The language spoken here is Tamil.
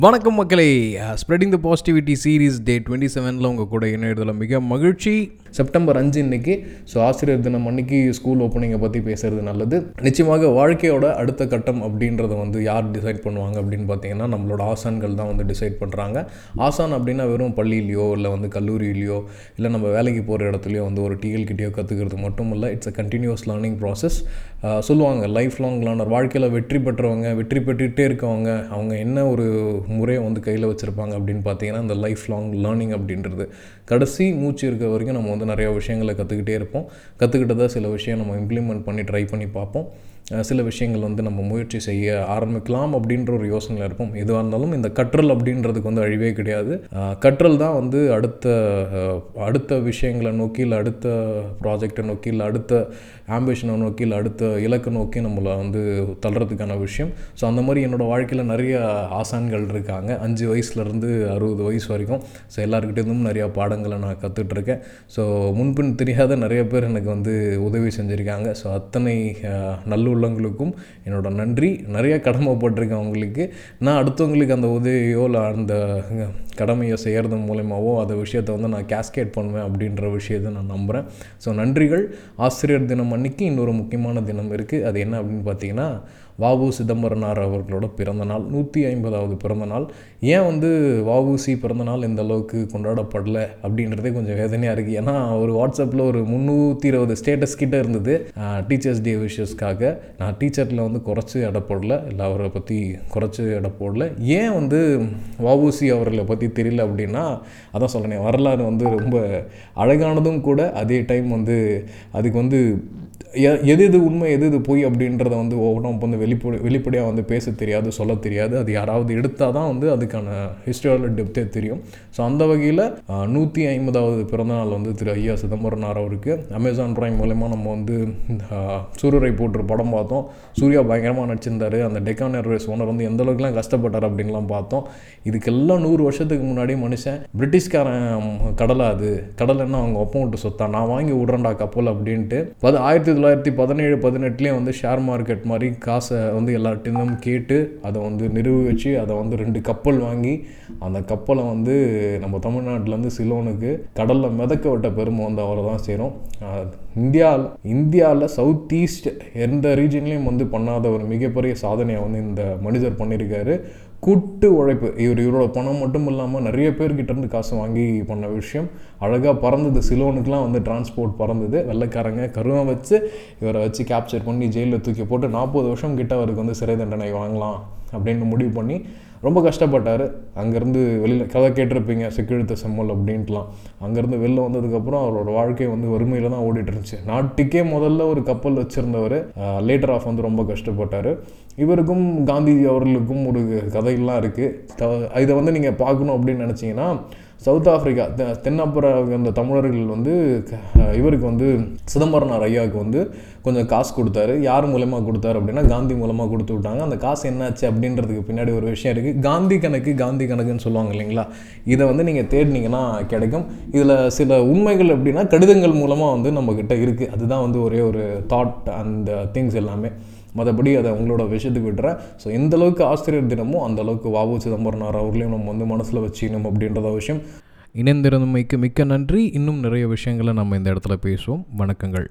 வணக்கம் மக்களே. Spreading the positivity series day twenty செவனில் உங்கள் கூட இணையதில் மிக மகிழ்ச்சி. செப்டம்பர் அஞ்சு இன்னைக்கு. ஸோ ஆசிரியர் தினம் அன்னைக்கு ஸ்கூல் ஓப்பனிங்கை பற்றி பேசுகிறது நல்லது. நிச்சயமாக வாழ்க்கையோட அடுத்த கட்டம் அப்படின்றத வந்து யார் டிசைட் பண்ணுவாங்க அப்படின்னு பார்த்தீங்கன்னா நம்மளோட ஆசான்கள் தான் வந்து டிசைட் பண்ணுறாங்க ஆசான் அப்படின்னா வெறும் பள்ளியிலையோ இல்லை வந்து கல்லூரியிலையோ இல்லை நம்ம வேலைக்கு போகிற இடத்துலையோ வந்து ஒரு டிஎல் கிட்டேயோ கற்றுக்கிறது மட்டும் இல்லை it's a continuous learning process சொல்லுவாங்க லைஃப் லாங் லேர்னர் வாழ்க்கையில் வெற்றி பெற்றவங்க வெற்றி பெற்றுகிட்டே இருக்கவங்க அவங்க என்ன ஒரு முறையை வந்து கையில் வச்சுருப்பாங்க அப்படின்னு பார்த்தீங்கன்னா இந்த லைஃப் லாங் லேர்னிங் அப்படின்றது. கடைசி மூச்சு இருக்க வரைக்கும் நம்ம வந்து நிறையா விஷயங்களை கற்றுக்கிட்டே இருப்போம். கற்றுக்கிட்டதாக சில விஷயம் நம்ம இம்ப்ளிமெண்ட் பண்ணி ட்ரை பண்ணி பார்ப்போம். சில விஷயங்கள் வந்து நம்ம முயற்சி செய்ய ஆரம்பிக்கலாம் அப்படின்ற ஒரு யோசனையில் இருப்போம். எதுவாக இருந்தாலும் இந்த கற்றல் அப்படின்றதுக்கு வந்து அழிவே கிடையாது. கற்றல் தான் வந்து அடுத்த அடுத்த விஷயங்களை நோக்கி இல்லை அடுத்த ப்ராஜெக்டை நோக்கி இல்லை அடுத்த ஆம்பிஷனை நோக்கி இல்லை அடுத்த இலக்கை நோக்கி நம்மளை வந்து தள்ளுறதுக்கான விஷயம். ஸோ அந்த மாதிரி என்னோடய வாழ்க்கையில் நிறைய ஆசான்கள் இருக்காங்க. அஞ்சு வயசுலேருந்து அறுபது வயசு வரைக்கும். ஸோ எல்லாருக்கிட்டேருந்தும் நிறையா பாடங்களை நான் கற்றுட்ருக்கேன் ஸோ முன்பின் தெரியாத நிறைய பேர் எனக்கு வந்து உதவி செஞ்சுருக்காங்க. ஸோ அத்தனை நல்லுள்ளங்களுக்கும் என்னோட நன்றி. நிறையா கடமைப்பட்டிருக்கேன் அவங்களுக்கு. நான் அடுத்தவங்களுக்கு அந்த உதவியோ இல்லை அந்த கடமையை செய்கிறது மூலயமாவோ அந்த விஷயத்தை வந்து நான் கேஸ்கேட் பண்ணுவேன் அப்படின்ற விஷயத்தை நான் நம்புகிறேன் ஸோ நன்றிகள். ஆசிரியர் தினம் அன்னைக்கு இன்னொரு முக்கியமான தினம் இருக்குது அது என்ன அப்படின்னு பார்த்தீங்கன்னா வாவு சிதம்பரனார் அவர்களோட பிறந்த நாள் நூற்றி ஐம்பதாவது பிறந்தநாள் ஏன் வந்து வாவுசி பிறந்தநாள் இந்த அளவுக்கு கொண்டாடப்படலை அப்படின்றதே கொஞ்சம் வேதனையாக இருக்குது ஏன்னா ஒரு வாட்ஸ்அப்பில் ஒரு முந்நூற்றி இருபது ஸ்டேட்டஸ் கிட்டே இருந்தது. டீச்சர்ஸ் டே விஷஸ்க்காக நான் டீச்சரில் வந்து குறைச்சி எடை போடல. இல்லை அவரை பற்றி குறைச்சி எடை போடல. ஏன் வந்து வாவுசி அவர்களை பற்றி தெரியல அப்படின்னா அதான் சொல்கிறேன் வரலாறு வந்து ரொம்ப அழகானதும் கூட அதே டைம் வந்து அதுக்கு வந்து எது எது உண்மை எது எது பொய் அப்படின்றத வந்து ஒவ்வொன்றும் வந்து வெளிப்படை வெளிப்படையாக வந்து பேச தெரியாது சொல்ல தெரியாது. அது யாராவது எடுத்தால் தான் வந்து அதுக்கான ஹிஸ்டரியோட டெப்த்தே தெரியும். ஸோ அந்த வகையில் நூற்றி ஐம்பதாவது பிறந்தநாள் வந்து திரு ஐயா சிதம்பரனார் அவருக்கு. அமேசான் ப்ரைம் மூலயமா நம்ம வந்து ஆஹ், சூரரை போட்டு படம் பார்த்தோம். சூர்யா பயங்கரமாக நடிச்சிருந்தாரு. அந்த டெக்கான் ஏர்வேஸ் ஓனர் வந்து எந்த அளவுக்குலாம் கஷ்டப்பட்டார் அப்படின்லாம் பார்த்தோம். இதுக்கெல்லாம் நூறு வருஷத்துக்கு முன்னாடி மனுஷன் பிரிட்டிஷ்காரன் கடலை அது. கடலைன்னா அவங்க ஒப்பம் விட்டு சொத்தா? நான் வாங்கி விட்றேன்டா கப்பல் அப்படின்ட்டு. அது ஆயிரத்தி தொள்ளாயிரத்தி பதினேழு பதினெட்டுலேயும் வந்து ஷேர் மார்க்கெட் மாதிரி காசை வந்து எல்லார்ட்டையும் கேட்டு அதை வந்து நிரூபிச்சு வச்சு அதை வந்து ரெண்டு கப்பல் வாங்கி அந்த கப்பலை வந்து நம்ம தமிழ்நாட்டிலேருந்து சிலோனுக்கு கடலில் மிதக்க விட்ட பெருமை வந்து அவரை தான் சேரும். இந்தியாவில் இந்தியாவில் சவுத் ஈஸ்ட் எந்த ரீஜன்லேயும் வந்து பண்ணாத ஒரு மிகப்பெரிய சாதனையை வந்து இந்த மனிதர் பண்ணியிருக்காரு. கூட்டு உழைப்பு. இவர் இவரோட பணம் மட்டும் இல்லாமல் நிறைய பேர்கிட்டருந்து காசு வாங்கி பண்ண விஷயம். அழகாக பறந்தது. சிலோனுக்குலாம் வந்து டிரான்ஸ்போர்ட் பறந்தது. வெள்ளைக்காரங்க கருவம் வச்சு இவரை வச்சு கேப்சர் பண்ணி ஜெயிலில் தூக்கி போட்டு நாற்பது வருஷம் கிட்ட அவருக்கு வந்து சிறை தண்டனை வாங்கலாம் அப்படின்னு முடிவு பண்ணி ரொம்ப கஷ்டப்பட்டார். அங்கேருந்து வெளியில் கதை கேட்டிருப்பீங்க செக்யூரித்த செம்மல் அப்படின்ட்டுலாம். அங்கேருந்து வெளில வந்ததுக்கப்புறம் அவரோட வாழ்க்கை வந்து வறுமையில் தான் ஓடிட்டு இருந்துச்சு நாட்டுக்கே முதல்ல ஒரு கப்பல் வச்சுருந்தவர் லேட்டர் ஆஃப் வந்து ரொம்ப கஷ்டப்பட்டார். இவருக்கும் காந்திஜி அவர்களுக்கும் ஒரு கதையெல்லாம் இருக்குது இதை வந்து நீங்கள் பார்க்கணும் அப்படின்னு நினச்சிங்கன்னா சவுத் ஆஃப்ரிக்கா தெ- தென்னாப்புற அந்த தமிழர்கள் வந்து இவருக்கு வந்து சிதம்பரனார் ஐயாவுக்கு வந்து கொஞ்சம் காசு கொடுத்தாரு. யார் மூலமாக கொடுத்தாரு அப்படின்னா காந்தி மூலமாக கொடுத்து விட்டாங்க. அந்த காசு என்னாச்சு அப்படின்றதுக்கு பின்னாடி ஒரு விஷயம் இருக்குது காந்தி கணக்கு காந்தி கணக்குன்னு சொல்லுவாங்க இல்லைங்களா? இதை வந்து நீங்கள் தேடினீங்கன்னா கிடைக்கும். இதில் சில உண்மைகள் எப்படின்னா கடிதங்கள் மூலமாக வந்து நம்மக்கிட்ட இருக்குது அதுதான் வந்து ஒரே ஒரு தாட் அந்த திங்ஸ் எல்லாமே. மற்றபடி அதை உங்களோட விஷயத்துக்கு விட்டுறேன். ஸோ எந்த அளவுக்கு ஆசிரியர் தினமோ அந்த அளவுக்கு வாவு சிதம்பரனார் அவர்களையும் நம்ம வந்து மனசில் வச்சுக்கணும் அப்படின்றத விஷயம். இணைந்திருந்தமைக்கு மிக்க நன்றி. இன்னும் நிறைய விஷயங்களை நம்ம இந்த இடத்துல பேசுவோம். வணக்கங்கள்.